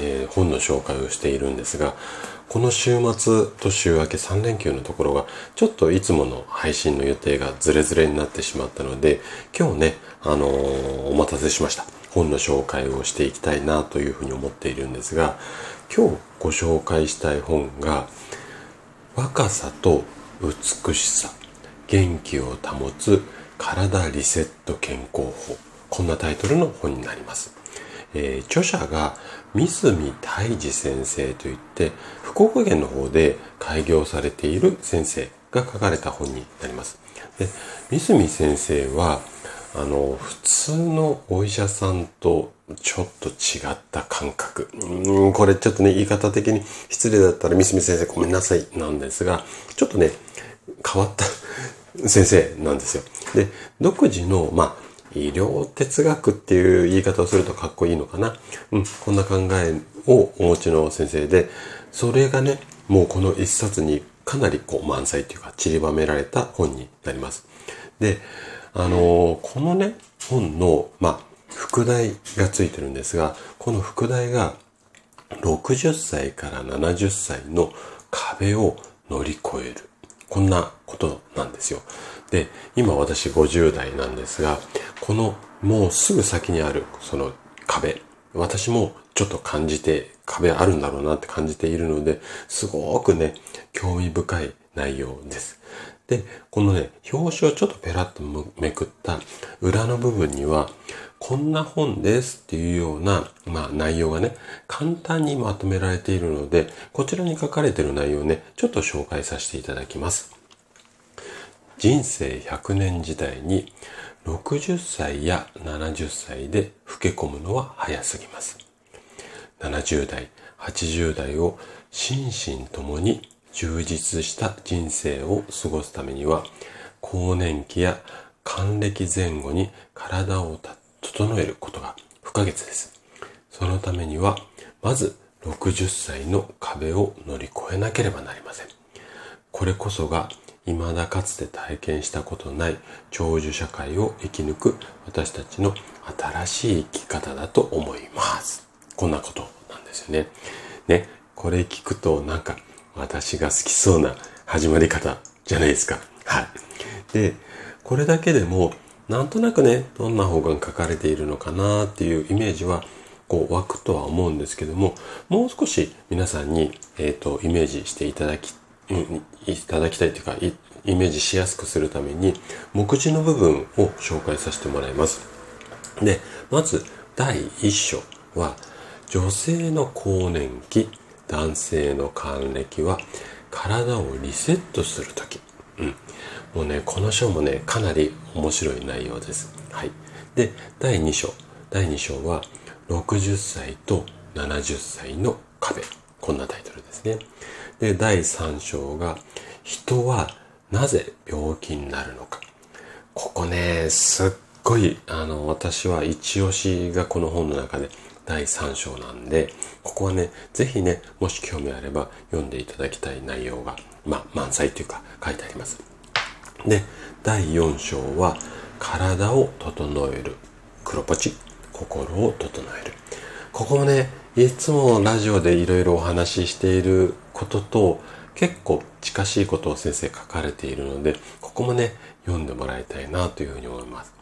えー、本の紹介をしているんですがこの週末と週明け3連休のところがちょっといつもの配信の予定がズレズレになってしまったので今日ね、あのー、お待たせしました。本の紹介をしていきたいなというふうに思っているんですが今日ご紹介したい本が若さと美しさ元気を保つ体リセット健康法。こんなタイトルの本になります。えー、著者が三角泰治先生といって福岡県の方で開業されている先生が書かれた本になります。で三角先生はあの普通のお医者さんとちょっと違った感覚うんこれちょっとね言い方的に失礼だったら三角先生ごめんなさいなんですがちょっとね変わった先生なんですよ。で独自のまあ医療哲学っていう言い方をするとかっこいいのかな。うん、こんな考えをお持ちの先生で、それがね、もうこの一冊にかなりこう満載っていうか散りばめられた本になります。で、あのー、このね、本の、まあ、副題がついてるんですが、この副題が60歳から70歳の壁を乗り越える。こんなことなんですよ。で、今私50代なんですが、このもうすぐ先にあるその壁、私もちょっと感じて、壁あるんだろうなって感じているので、すごくね、興味深い内容です。で、このね、表紙をちょっとペラッとめくった裏の部分には、こんな本ですっていうような、まあ内容がね、簡単にまとめられているので、こちらに書かれている内容をね、ちょっと紹介させていただきます。人生100年時代に60歳や70歳で老け込むのは早すぎます。70代、80代を心身ともに充実した人生を過ごすためには、更年期や還暦前後に体を整えることが不可欠です。そのためには、まず60歳の壁を乗り越えなければなりません。これこそが未だかつて体験したことない長寿社会を生き抜く私たちの新しい生き方だと思います。こんなことなんですよね。ね、これ聞くとなんか私が好きそうな始まり方じゃないですか。はい。で、これだけでもなんとなくね、どんな方が書かれているのかなっていうイメージはこう湧くとは思うんですけども、もう少し皆さんに、えっ、ー、と、イメージしていただきいただきたいというかイメージしやすくするために目次の部分を紹介させてもらいます。で、まず第1章は女性の更年期、男性の還暦は体をリセットするとき。うん。もうね、この章もね、かなり面白い内容です。はい。で、第2章。第2章は60歳と70歳の壁。こんなタイトルですね。で、第3章が、人はなぜ病気になるのか。ここね、すっごい、あの、私は一押しがこの本の中で第3章なんで、ここはね、ぜひね、もし興味あれば読んでいただきたい内容が、まあ、満載というか書いてあります。で、第4章は、体を整える。黒ポチ。心を整える。ここもね、いつもラジオでいろいろお話ししていることと結構近しいことを先生書かれているので、ここもね、読んでもらいたいなというふうに思います。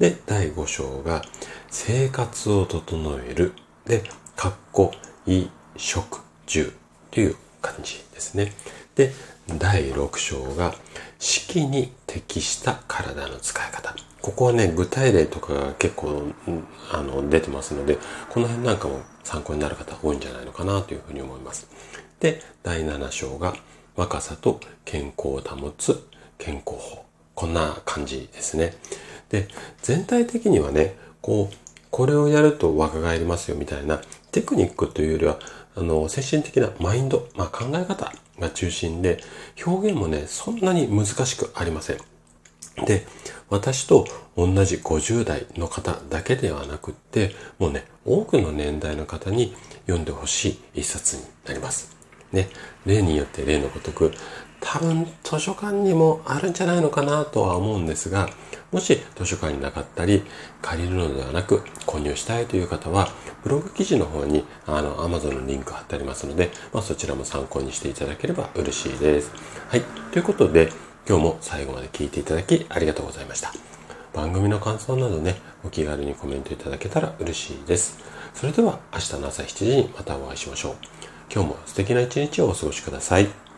で、第5章が、生活を整える。で、かっこ、衣、食、住という感じですね。で、第6章が、四季に適した体の使い方。ここはね、具体例とかが結構、あの、出てますので、この辺なんかも参考になる方多いんじゃないのかなというふうに思います。で、第7章が若さと健康を保つ健康法。こんな感じですね。で、全体的にはね、こう、これをやると若返りますよみたいなテクニックというよりは、あの、精神的なマインド、まあ、考え方が中心で、表現もね、そんなに難しくありません。で、私と同じ50代の方だけではなくって、もうね、多くの年代の方に読んでほしい一冊になります。ね、例によって例のごとく、多分図書館にもあるんじゃないのかなとは思うんですが、もし図書館になかったり、借りるのではなく購入したいという方は、ブログ記事の方にあの Amazon のリンク貼ってありますので、まあ、そちらも参考にしていただければ嬉しいです。はい。ということで、今日も最後まで聞いていただきありがとうございました。番組の感想などね、お気軽にコメントいただけたら嬉しいです。それでは明日の朝7時にまたお会いしましょう。今日も素敵な一日をお過ごしください。